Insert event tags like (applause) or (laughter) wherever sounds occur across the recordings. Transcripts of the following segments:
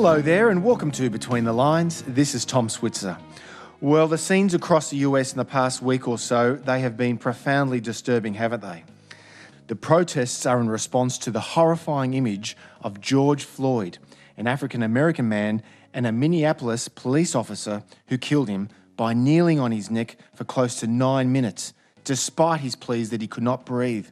Hello there, and welcome to Between the Lines. This is Tom Switzer. Well, the scenes across the US in the past week or so, they have been profoundly disturbing, haven't they? The protests are in response to the horrifying image of George Floyd, an African American man and a Minneapolis police officer who killed him by kneeling on his neck for close to nine minutes, despite his pleas that he could not breathe.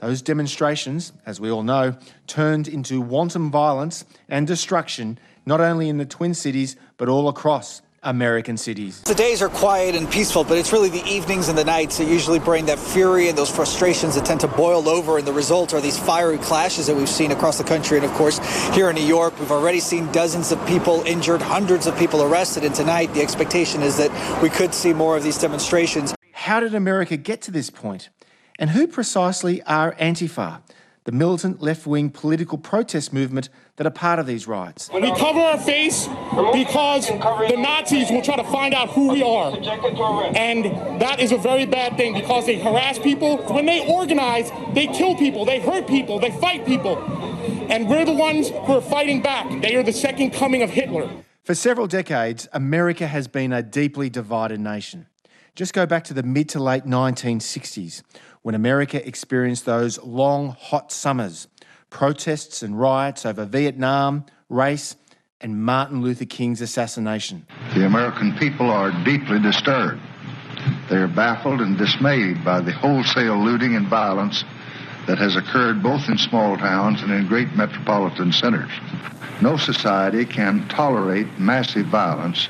Those demonstrations, as we all know, turned into wanton violence and destruction, not only in the Twin Cities, but all across American cities. The days are quiet and peaceful, but it's really the evenings and the nights that usually bring that fury and those frustrations that tend to boil over. And the result are these fiery clashes that we've seen across the country. And of course, here in New York, we've already seen dozens of people injured, hundreds of people arrested. And tonight, the expectation is that we could see more of these demonstrations. How did America get to this point? And who precisely are Antifa, the militant left wing political protest movement that are part of these riots? We cover our face because the Nazis will try to find out who we are. And that is a very bad thing because they harass people. When they organize, they kill people, they hurt people, they fight people. And we're the ones who are fighting back. They are the second coming of Hitler. For several decades, America has been a deeply divided nation. Just go back to the mid to late 1960s when America experienced those long, hot summers, protests and riots over Vietnam, race, and Martin Luther King's assassination. The American people are deeply disturbed. They are baffled and dismayed by the wholesale looting and violence that has occurred both in small towns and in great metropolitan centers. No society can tolerate massive violence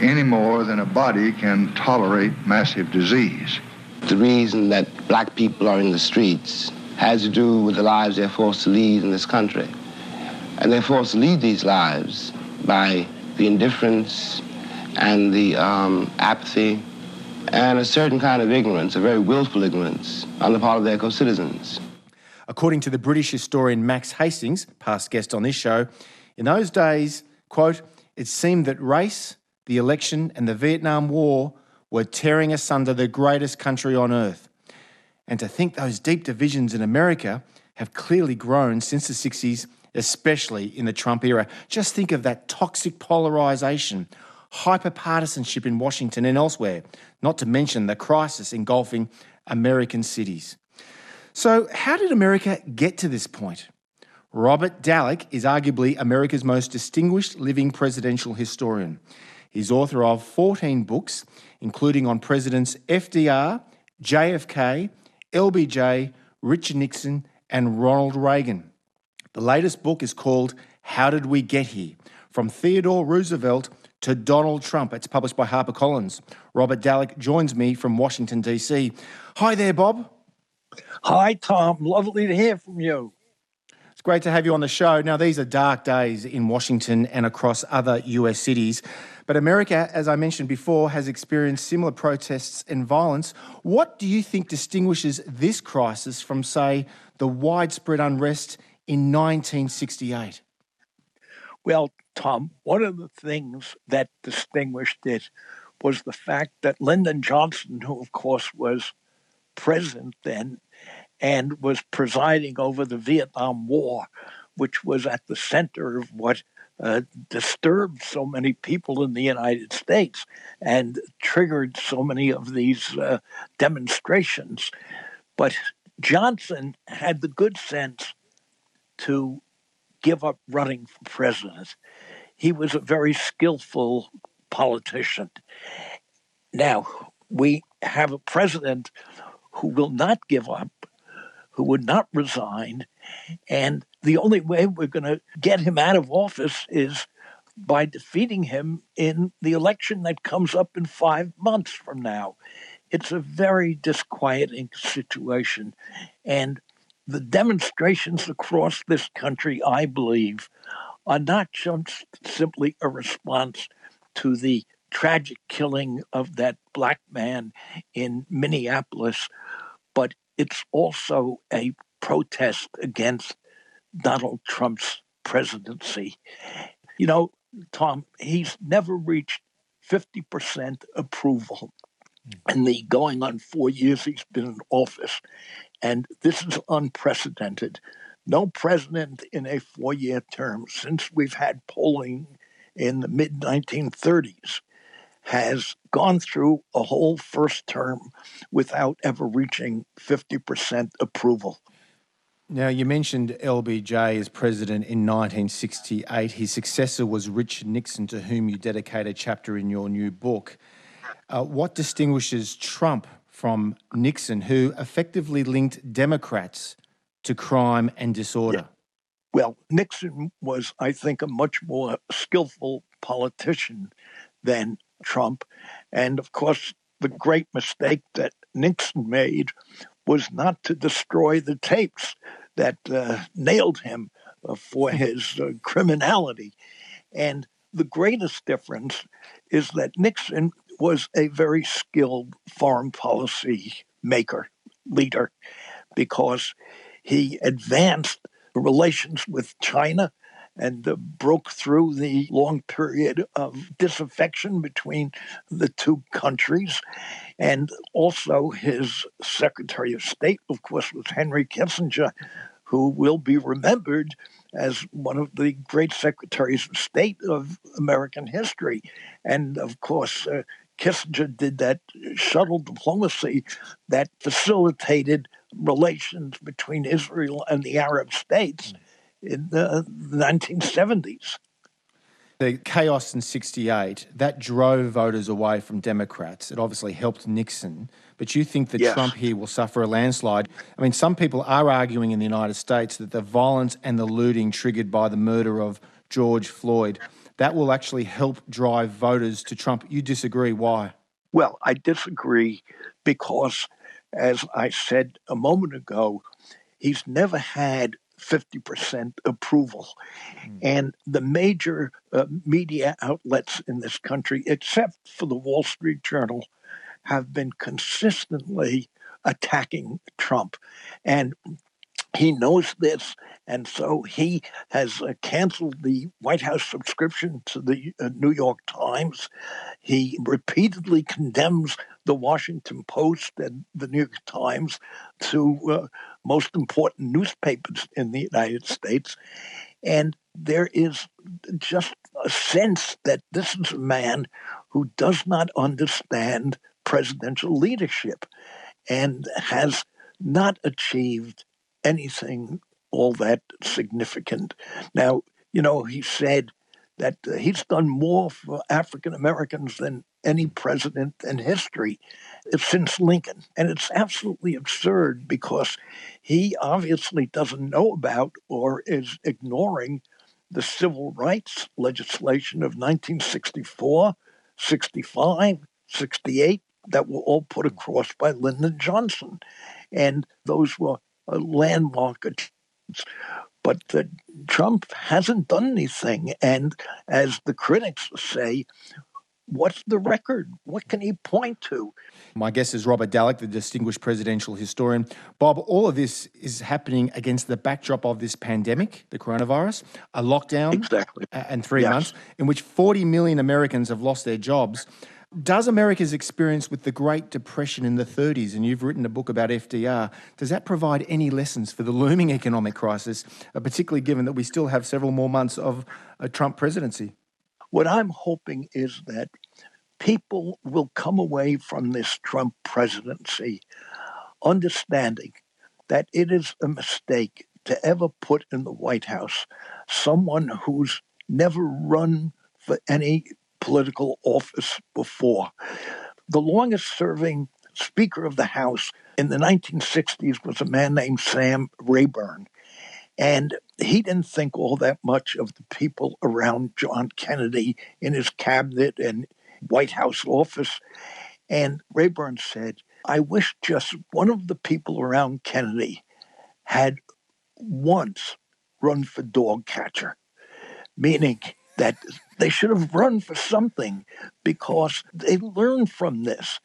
any more than a body can tolerate massive disease. The reason that black people are in the streets has to do with the lives they're forced to lead in this country. And they're forced to lead these lives by the indifference and the um, apathy and a certain kind of ignorance, a very willful ignorance on the part of their co-citizens. According to the British historian Max Hastings, past guest on this show, in those days, quote, it seemed that race, the election, and the Vietnam War were tearing asunder the greatest country on earth. And to think those deep divisions in America have clearly grown since the 60s, especially in the Trump era. Just think of that toxic polarisation, hyper partisanship in Washington and elsewhere, not to mention the crisis engulfing American cities. So, how did America get to this point? Robert Dallek is arguably America's most distinguished living presidential historian. He's author of 14 books, including on Presidents FDR, JFK, LBJ, Richard Nixon, and Ronald Reagan. The latest book is called How Did We Get Here? From Theodore Roosevelt to Donald Trump. It's published by HarperCollins. Robert Dallek joins me from Washington, D.C. Hi there, Bob. Hi, Tom. Lovely to hear from you. It's great to have you on the show. Now, these are dark days in Washington and across other US cities. But America, as I mentioned before, has experienced similar protests and violence. What do you think distinguishes this crisis from, say, the widespread unrest in 1968? Well, Tom, one of the things that distinguished it was the fact that Lyndon Johnson, who of course was president then and was presiding over the Vietnam War, which was at the center of what uh, disturbed so many people in the United States and triggered so many of these uh, demonstrations. But Johnson had the good sense to give up running for president. He was a very skillful politician. Now, we have a president who will not give up, who would not resign, and the only way we're going to get him out of office is by defeating him in the election that comes up in five months from now. It's a very disquieting situation. And the demonstrations across this country, I believe, are not just simply a response to the tragic killing of that black man in Minneapolis, but it's also a protest against Donald Trump's presidency. You know, Tom, he's never reached 50% approval hmm. in the going on four years he's been in office. And this is unprecedented. no president in a four year term since we've had polling in the mid 1930s has gone through a whole first term without ever reaching 50% approval. Now, you mentioned LBJ as president in 1968. His successor was Richard Nixon, to whom you dedicate a chapter in your new book. Uh, what distinguishes Trump from Nixon, who effectively linked Democrats to crime and disorder? Yeah. Well, Nixon was, I think, a much more skillful politician than Trump. And of course, the great mistake that Nixon made was not to destroy the tapes that uh, nailed him uh, for his uh, criminality. And the greatest difference is that Nixon was a very skilled foreign policy maker, leader, because he advanced relations with China and uh, broke through the long period of disaffection between the two countries. And also, his Secretary of State, of course, was Henry Kissinger, who will be remembered as one of the great secretaries of state of American history. And of course, uh, Kissinger did that shuttle diplomacy that facilitated relations between Israel and the Arab states in the 1970s. The chaos in 68, that drove voters away from Democrats. It obviously helped Nixon. But you think that yes. Trump here will suffer a landslide? I mean, some people are arguing in the United States that the violence and the looting triggered by the murder of George Floyd, that will actually help drive voters to Trump. You disagree. Why? Well, I disagree because, as I said a moment ago, he's never had 50% approval. Mm. And the major uh, media outlets in this country, except for the Wall Street Journal, have been consistently attacking Trump. And he knows this, and so he has uh, canceled the White House subscription to the uh, New York Times. He repeatedly condemns the Washington Post and the New York Times, two uh, most important newspapers in the United States. And there is just a sense that this is a man who does not understand presidential leadership and has not achieved anything all that significant. Now, you know, he said that uh, he's done more for African Americans than any president in history since Lincoln. And it's absolutely absurd because he obviously doesn't know about or is ignoring the civil rights legislation of 1964, 65, 68 that were all put across by Lyndon Johnson. And those were landmark achievements. But uh, Trump hasn't done anything. And as the critics say, what's the record? What can he point to? My guest is Robert Dallek, the distinguished presidential historian. Bob, all of this is happening against the backdrop of this pandemic, the coronavirus, a lockdown, exactly, and three yes. months in which 40 million Americans have lost their jobs. Does America's experience with the Great Depression in the 30s, and you've written a book about FDR, does that provide any lessons for the looming economic crisis, uh, particularly given that we still have several more months of a Trump presidency? What I'm hoping is that people will come away from this Trump presidency understanding that it is a mistake to ever put in the White House someone who's never run for any political office before. The longest serving Speaker of the House in the 1960s was a man named Sam Rayburn. And he didn't think all that much of the people around John Kennedy in his cabinet and White House office. And Rayburn said, I wish just one of the people around Kennedy had once run for dog catcher, meaning that they should have run for something because they learned from this.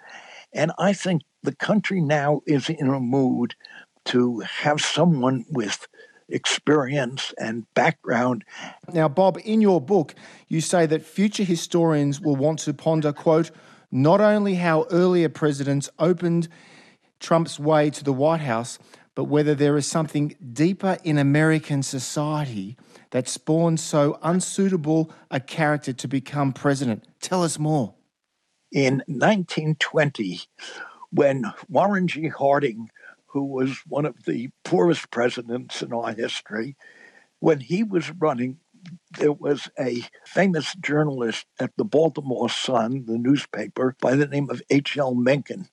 And I think the country now is in a mood to have someone with experience and background. Now, Bob, in your book, you say that future historians will want to ponder, quote, not only how earlier presidents opened Trump's way to the White House, but whether there is something deeper in American society that spawned so unsuitable a character to become president. Tell us more. In 1920, when Warren G. Harding, who was one of the poorest presidents in our history, when he was running, there was a famous journalist at the Baltimore Sun, the newspaper, by the name of H.L. Mencken.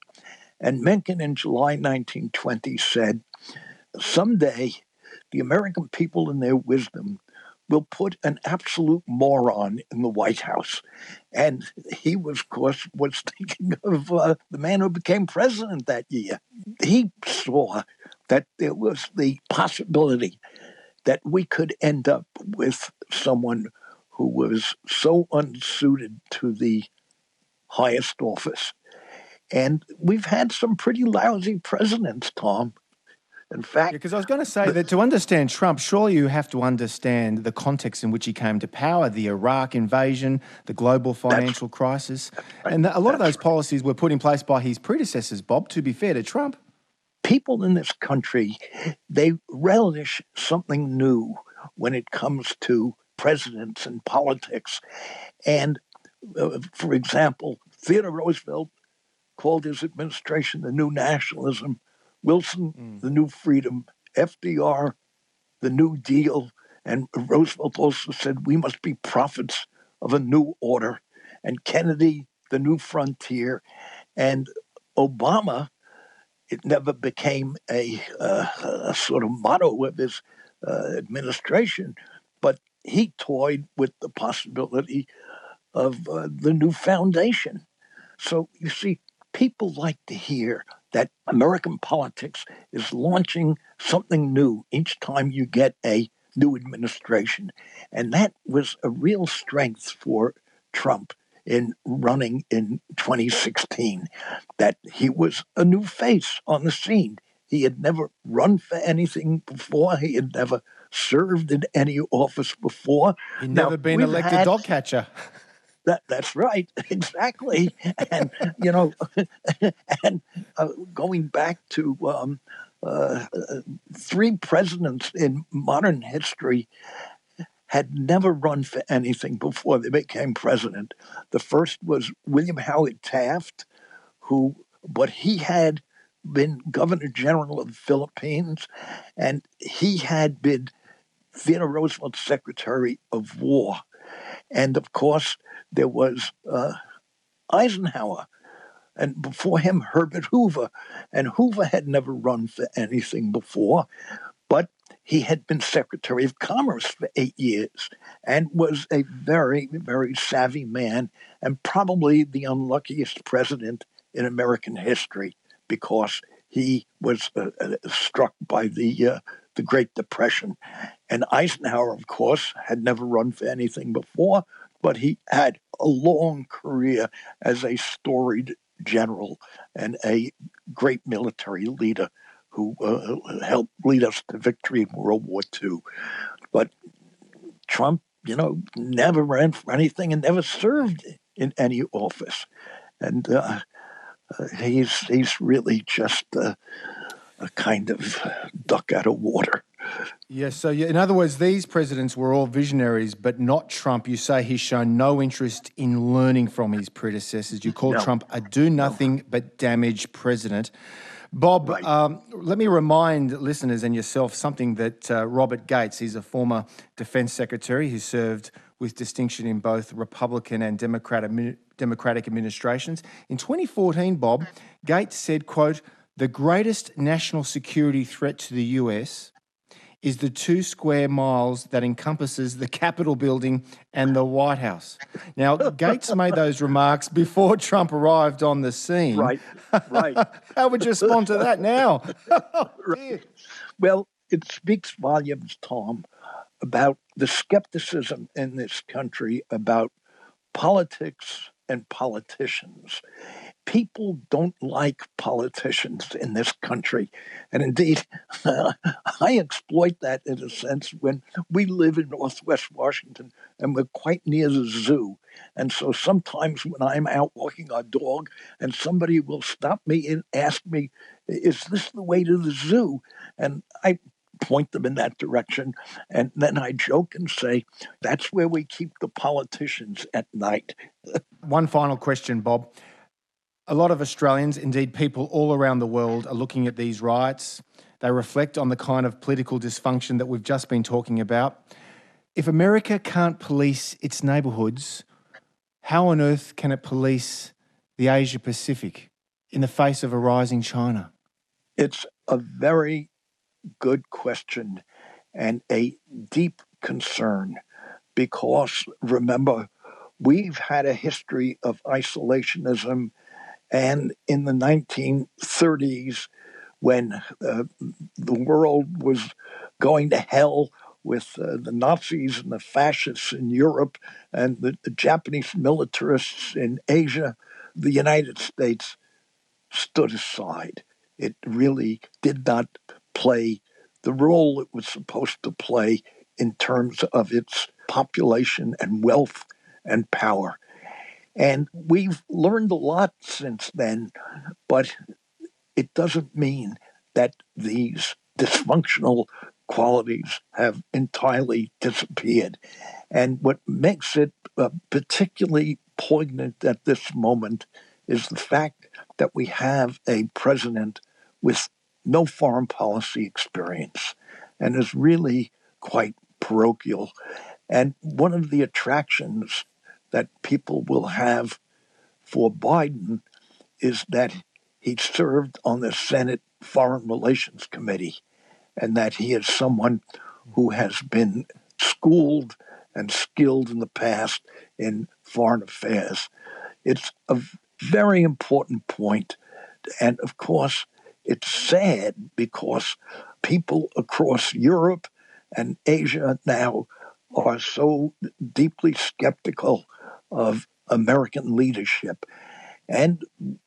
And Mencken in July 1920 said, Someday, the American people, in their wisdom, will put an absolute moron in the White House. And he was, of course, was (laughs) thinking of uh, the man who became president that year. He saw that there was the possibility that we could end up with someone who was so unsuited to the highest office. And we've had some pretty lousy presidents, Tom. In fact, because yeah, I was going to say that to understand Trump, surely you have to understand the context in which he came to power, the Iraq invasion, the global financial crisis, right, and a lot of those right. policies were put in place by his predecessors. Bob, to be fair to Trump, people in this country they relish something new when it comes to presidents and politics, and uh, for example, Theodore Roosevelt called his administration the New Nationalism Wilson, mm. the New Freedom, FDR, the New Deal, and Roosevelt also said we must be prophets of a new order, and Kennedy, the New Frontier, and Obama. It never became a, uh, a sort of motto of his uh, administration, but he toyed with the possibility of uh, the new foundation. So you see, people like to hear that American politics is launching something new each time you get a new administration. And that was a real strength for Trump in running in 2016, that he was a new face on the scene. He had never run for anything before, he had never served in any office before. He'd never now, been elected had, dog catcher. (laughs) That that's right, (laughs) exactly. and you know, (laughs) and uh, going back to um, uh, three presidents in modern history had never run for anything before they became president. The first was William Howard Taft, who, but he had been governor general of the Philippines, and he had been Theodore Roosevelt's secretary of war. And of course, there was uh, Eisenhower, and before him, Herbert Hoover. And Hoover had never run for anything before, but he had been Secretary of Commerce for eight years and was a very, very savvy man and probably the unluckiest president in American history because he was uh, uh, struck by the uh, the Great Depression. And Eisenhower, of course, had never run for anything before, but he had a long career as a storied general and a great military leader who uh, helped lead us to victory in World War II. But Trump, you know, never ran for anything and never served in any office. And uh, uh, he's, he's really just a kind of duck out of water. Yes. So, in other words, these presidents were all visionaries, but not Trump. You say he's shown no interest in learning from his predecessors. You call no. Trump a do nothing no. but damage president. Bob, right. um, let me remind listeners and yourself something that uh, Robert Gates, he's a former defense secretary who served with distinction in both Republican and Democrat, Democratic administrations. In 2014, Bob, Gates said, quote, the greatest national security threat to the US is the two square miles that encompasses the Capitol building and the White House. Now, (laughs) Gates made those remarks before Trump arrived on the scene. Right, right. (laughs) How would you respond to that now? (laughs) Oh, right. Well, it speaks volumes, Tom, about the skepticism in this country about politics and politicians people don't like politicians in this country. And indeed, uh, (laughs) I exploit that in a sense when we live in Northwest Washington and we're quite near the zoo. And so sometimes when I'm out walking our dog and somebody will stop me and ask me, Is this the way to the zoo? And I point them in that direction. And then I joke and say, That's where we keep the politicians at night. (laughs) One final question, Bob. A lot of Australians, indeed people all around the world, are looking at these riots. They reflect on the kind of political dysfunction that we've just been talking about. If America can't police its neighbourhoods, how on earth can it police the Asia Pacific in the face of a rising China? It's a very good question and a deep concern because remember, we've had a history of isolationism and in the 1930s, when uh, the world was going to hell with uh, the Nazis and the fascists in Europe and the, the Japanese militarists in Asia, the United States stood aside. It really did not play the role it was supposed to play in terms of its population and wealth and power. And we've learned a lot since then, but it doesn't mean that these dysfunctional qualities have entirely disappeared. And what makes it uh, particularly poignant at this moment is the fact that we have a president with no foreign policy experience and is really quite parochial. And one of the attractions that people will have for Biden is that he served on the Senate Foreign Relations Committee and that he is someone who has been schooled and skilled in the past in foreign affairs. It's a very important point. And of course, it's sad because people across Europe and Asia now are so deeply skeptical of American leadership. And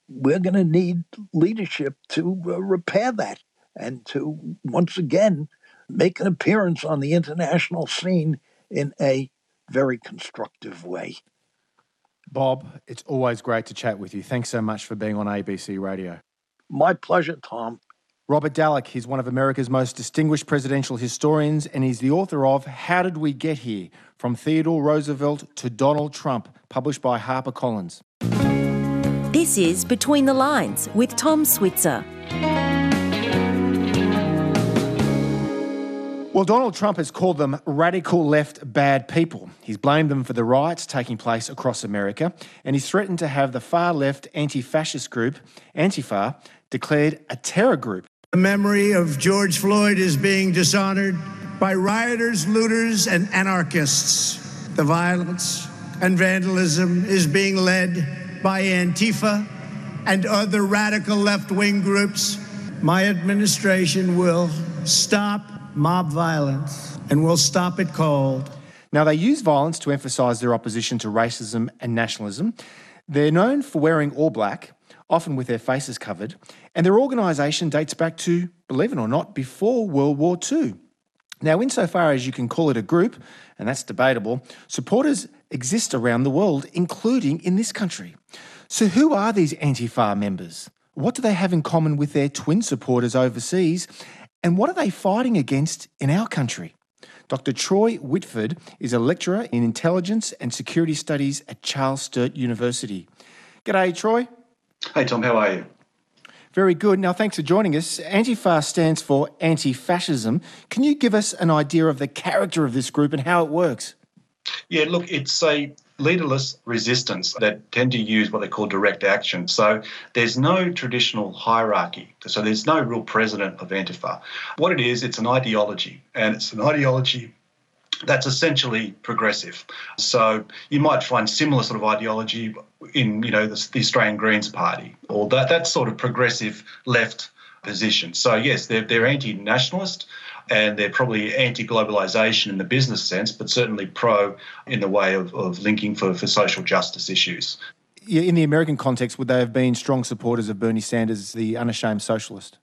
we're going to need leadership to uh, repair that and to once again make an appearance on the international scene in a very constructive way. Bob, it's always great to chat with you. Thanks so much for being on ABC Radio. My pleasure, Tom. Robert Dallek, he's one of America's most distinguished presidential historians, and he's the author of How Did We Get Here? From Theodore Roosevelt to Donald Trump, published by HarperCollins. This is Between the Lines with Tom Switzer. Well, Donald Trump has called them radical left bad people. He's blamed them for the riots taking place across America, and he's threatened to have the far left anti fascist group, Antifa, declared a terror group. The memory of George Floyd is being dishonored by rioters, looters, and anarchists. The violence and vandalism is being led by Antifa and other radical left wing groups. My administration will stop mob violence and will stop it cold. Now, they use violence to emphasise their opposition to racism and nationalism. They're known for wearing all black, often with their faces covered, and their organisation dates back to, believe it or not, before World War II. Now, insofar as you can call it a group, and that's debatable, supporters exist around the world, including in this country. So, who are these Antifa members? What do they have in common with their twin supporters overseas? And what are they fighting against in our country? Dr. Troy Whitford is a lecturer in intelligence and security studies at Charles Sturt University. G'day, Troy. Hey, Tom, how are you? Very good. Now, thanks for joining us. Antifa stands for anti fascism. Can you give us an idea of the character of this group and how it works? Yeah, look, it's a leaderless resistance that tend to use what they call direct action. So there's no traditional hierarchy. So there's no real president of Antifa. What it is, it's an ideology, and it's an ideology that's essentially progressive. So you might find similar sort of ideology in, you know, the, the Australian Greens Party or that that sort of progressive left position. So yes, they're they're anti-nationalist and they're probably anti-globalization in the business sense, but certainly pro in the way of, of linking for, for social justice issues. in the American context, would they have been strong supporters of Bernie Sanders, the unashamed socialist?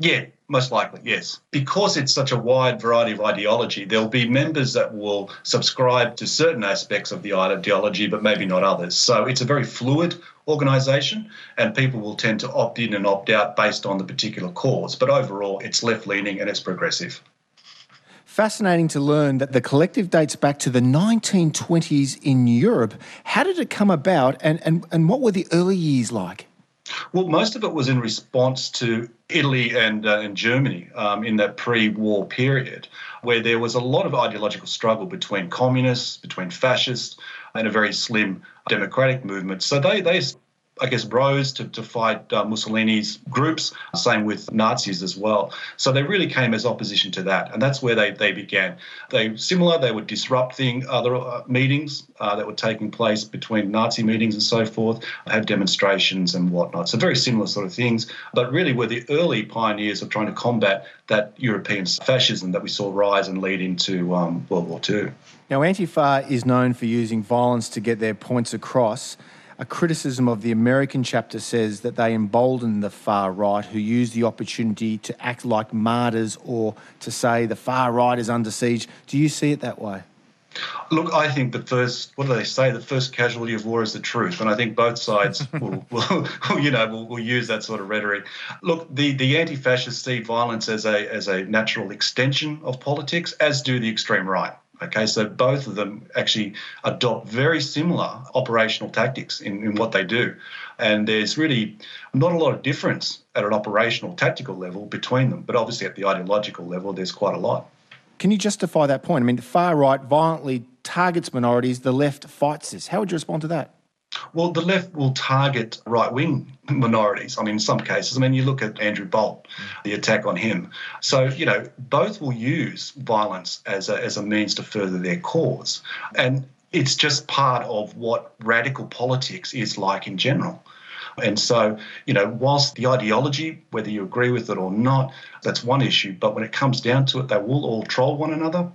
Yeah, most likely, yes. Because it's such a wide variety of ideology, there'll be members that will subscribe to certain aspects of the ideology, but maybe not others. So it's a very fluid organisation, and people will tend to opt in and opt out based on the particular cause. But overall, it's left leaning and it's progressive. Fascinating to learn that the collective dates back to the 1920s in Europe. How did it come about, and, and, and what were the early years like? Well, most of it was in response to Italy and, uh, and Germany um, in that pre war period, where there was a lot of ideological struggle between communists, between fascists, and a very slim democratic movement. So they, they I guess, rose to, to fight uh, Mussolini's groups, same with Nazis as well. So they really came as opposition to that, and that's where they, they began. They similar, they were disrupting other uh, meetings uh, that were taking place between Nazi meetings and so forth, have demonstrations and whatnot. So very similar sort of things, but really were the early pioneers of trying to combat that European fascism that we saw rise and lead into um, World War II. Now, Antifa is known for using violence to get their points across. A criticism of the American chapter says that they embolden the far right who use the opportunity to act like martyrs or to say the far right is under siege. Do you see it that way? Look, I think the first, what do they say? The first casualty of war is the truth. And I think both sides (laughs) will, will, you know, will, will, use that sort of rhetoric. Look, the, the anti fascists see violence as a, as a natural extension of politics, as do the extreme right. Okay, so both of them actually adopt very similar operational tactics in, in what they do. And there's really not a lot of difference at an operational tactical level between them, but obviously at the ideological level, there's quite a lot. Can you justify that point? I mean, the far right violently targets minorities, the left fights this. How would you respond to that? Well, the left will target right wing minorities. I mean, in some cases, I mean, you look at Andrew Bolt, the attack on him. So, you know, both will use violence as a, as a means to further their cause. And it's just part of what radical politics is like in general. And so, you know, whilst the ideology, whether you agree with it or not, that's one issue. But when it comes down to it, they will all troll one another.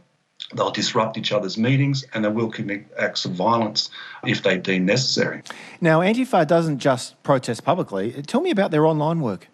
They'll disrupt each other's meetings and they will commit acts of violence if they deem necessary. Now, Antifa doesn't just protest publicly. Tell me about their online work.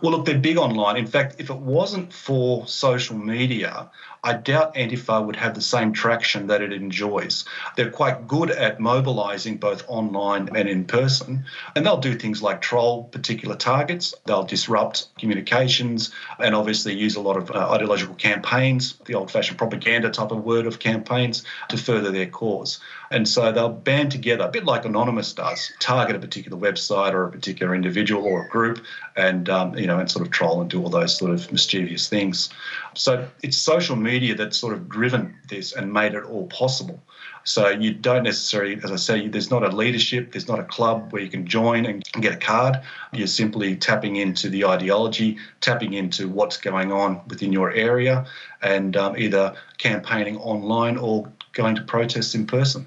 Well, look, they're big online. In fact, if it wasn't for social media, I doubt Antifa would have the same traction that it enjoys. They're quite good at mobilising both online and in person, and they'll do things like troll particular targets, they'll disrupt communications, and obviously use a lot of uh, ideological campaigns, the old fashioned propaganda type of word of campaigns, to further their cause. And so they'll band together, a bit like Anonymous does, target a particular website or a particular individual or a group, and um, you know, and sort of troll and do all those sort of mischievous things. So it's social media that's sort of driven this and made it all possible. So you don't necessarily, as I say, there's not a leadership, there's not a club where you can join and get a card. You're simply tapping into the ideology, tapping into what's going on within your area, and um, either campaigning online or going to protests in person.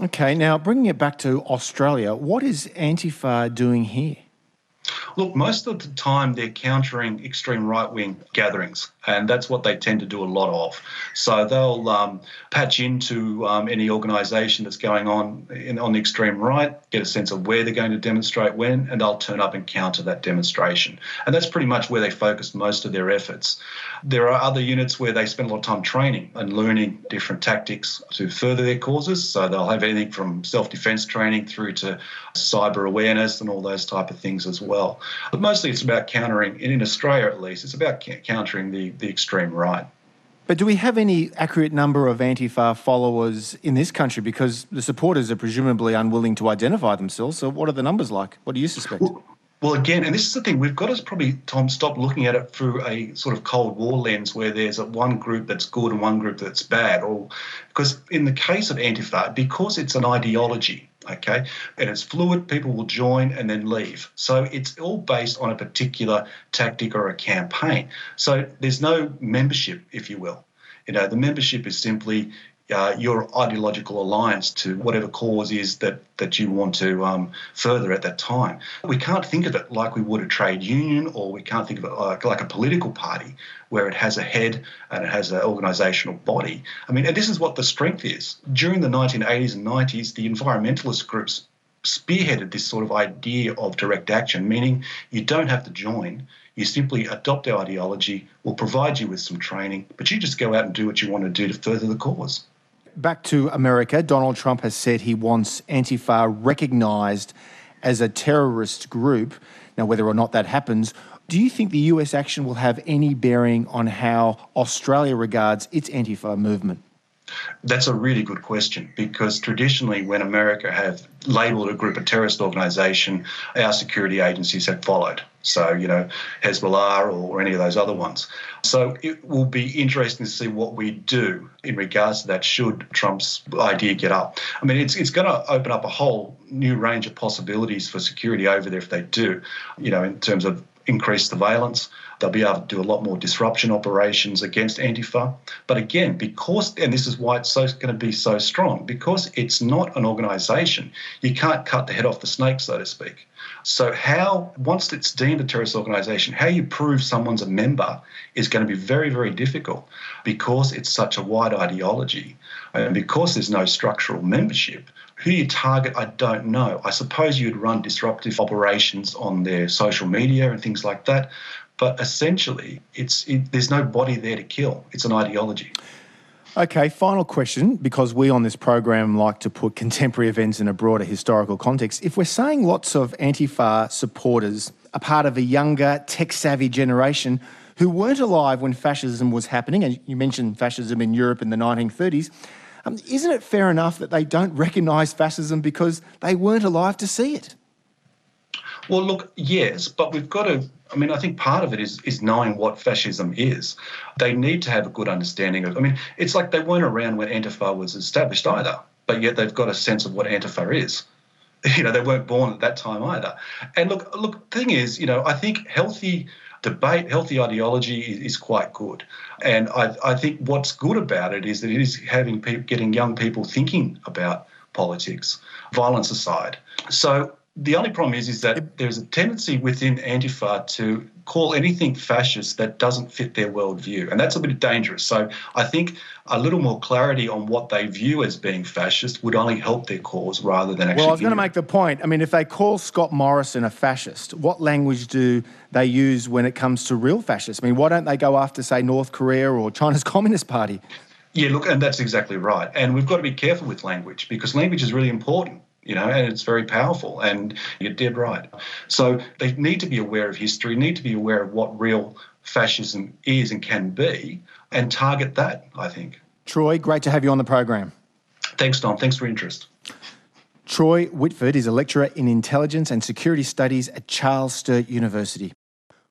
Okay, now bringing it back to Australia, what is Antifa doing here? Look, most of the time they're countering extreme right wing gatherings, and that's what they tend to do a lot of. So they'll um, patch into um, any organisation that's going on in, on the extreme right, get a sense of where they're going to demonstrate when, and they'll turn up and counter that demonstration. And that's pretty much where they focus most of their efforts. There are other units where they spend a lot of time training and learning different tactics to further their causes. So they'll have anything from self defence training through to cyber awareness and all those type of things as well. But mostly it's about countering, and in Australia at least, it's about countering the, the extreme right. But do we have any accurate number of Antifa followers in this country? Because the supporters are presumably unwilling to identify themselves. So, what are the numbers like? What do you suspect? Well, well, again, and this is the thing, we've got to probably, Tom, stop looking at it through a sort of Cold War lens where there's a one group that's good and one group that's bad. Or because in the case of Antifa, because it's an ideology, okay, and it's fluid, people will join and then leave. So it's all based on a particular tactic or a campaign. So there's no membership, if you will. You know, the membership is simply uh, your ideological alliance to whatever cause is that, that you want to um, further at that time. We can't think of it like we would a trade union, or we can't think of it like, like a political party where it has a head and it has an organisational body. I mean, and this is what the strength is. During the 1980s and 90s, the environmentalist groups spearheaded this sort of idea of direct action, meaning you don't have to join. You simply adopt our ideology, we'll provide you with some training, but you just go out and do what you want to do to further the cause. Back to America, Donald Trump has said he wants Antifa recognised as a terrorist group. Now, whether or not that happens, do you think the US action will have any bearing on how Australia regards its Antifa movement? That's a really good question because traditionally, when America have labelled a group a terrorist organisation, our security agencies have followed. So, you know, Hezbollah or any of those other ones. So it will be interesting to see what we do in regards to that should Trump's idea get up. I mean, it's, it's going to open up a whole new range of possibilities for security over there if they do, you know, in terms of increased surveillance. They'll be able to do a lot more disruption operations against Antifa. But again, because, and this is why it's so going to be so strong, because it's not an organisation, you can't cut the head off the snake, so to speak. So, how, once it's deemed a terrorist organisation, how you prove someone's a member is going to be very, very difficult because it's such a wide ideology and because there's no structural membership. Who you target, I don't know. I suppose you'd run disruptive operations on their social media and things like that. But essentially, it's it, there's no body there to kill. It's an ideology. Okay, final question because we on this program like to put contemporary events in a broader historical context. If we're saying lots of Antifa supporters are part of a younger, tech savvy generation who weren't alive when fascism was happening, and you mentioned fascism in Europe in the 1930s, um, isn't it fair enough that they don't recognise fascism because they weren't alive to see it? Well, look, yes, but we've got to. I mean, I think part of it is is knowing what fascism is. They need to have a good understanding of. I mean, it's like they weren't around when Antifa was established either, but yet they've got a sense of what Antifa is. (laughs) You know, they weren't born at that time either. And look, look, thing is, you know, I think healthy debate, healthy ideology is, is quite good. And I, I, think what's good about it is that it is having people, getting young people thinking about politics, violence aside. So the only problem is, is that there's a tendency within Antifa to call anything fascist that doesn't fit their worldview. And that's a bit dangerous. So I think a little more clarity on what they view as being fascist would only help their cause rather than actually. Well, I was going to make the point. I mean, if they call Scott Morrison a fascist, what language do they use when it comes to real fascists? I mean, why don't they go after, say, North Korea or China's (laughs) Communist Party? Yeah, look, and that's exactly right. And we've got to be careful with language because language is really important you know, and it's very powerful. And you're dead right. So they need to be aware of history, need to be aware of what real fascism is and can be, and target that, I think. Troy, great to have you on the program. Thanks, Tom. Thanks for your interest. Troy Whitford is a lecturer in intelligence and security studies at Charles Sturt University.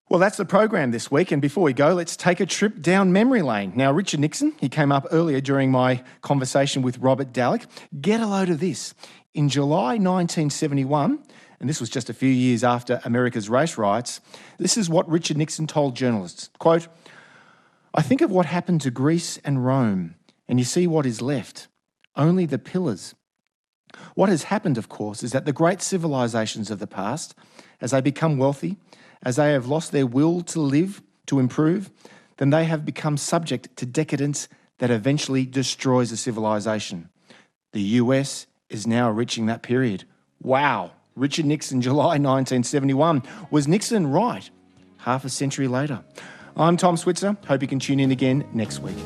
Well, that's the program this week. And before we go, let's take a trip down memory lane. Now, Richard Nixon, he came up earlier during my conversation with Robert Dallek. Get a load of this. In July 1971, and this was just a few years after America's race riots, this is what Richard Nixon told journalists. Quote, I think of what happened to Greece and Rome, and you see what is left only the pillars. What has happened, of course, is that the great civilizations of the past, as they become wealthy, as they have lost their will to live, to improve, then they have become subject to decadence that eventually destroys a civilization. The US is now reaching that period. Wow. Richard Nixon, (laughs) July 1971. Was Nixon right? Half a century later. I'm Tom Switzer. Hope you can tune in again next week.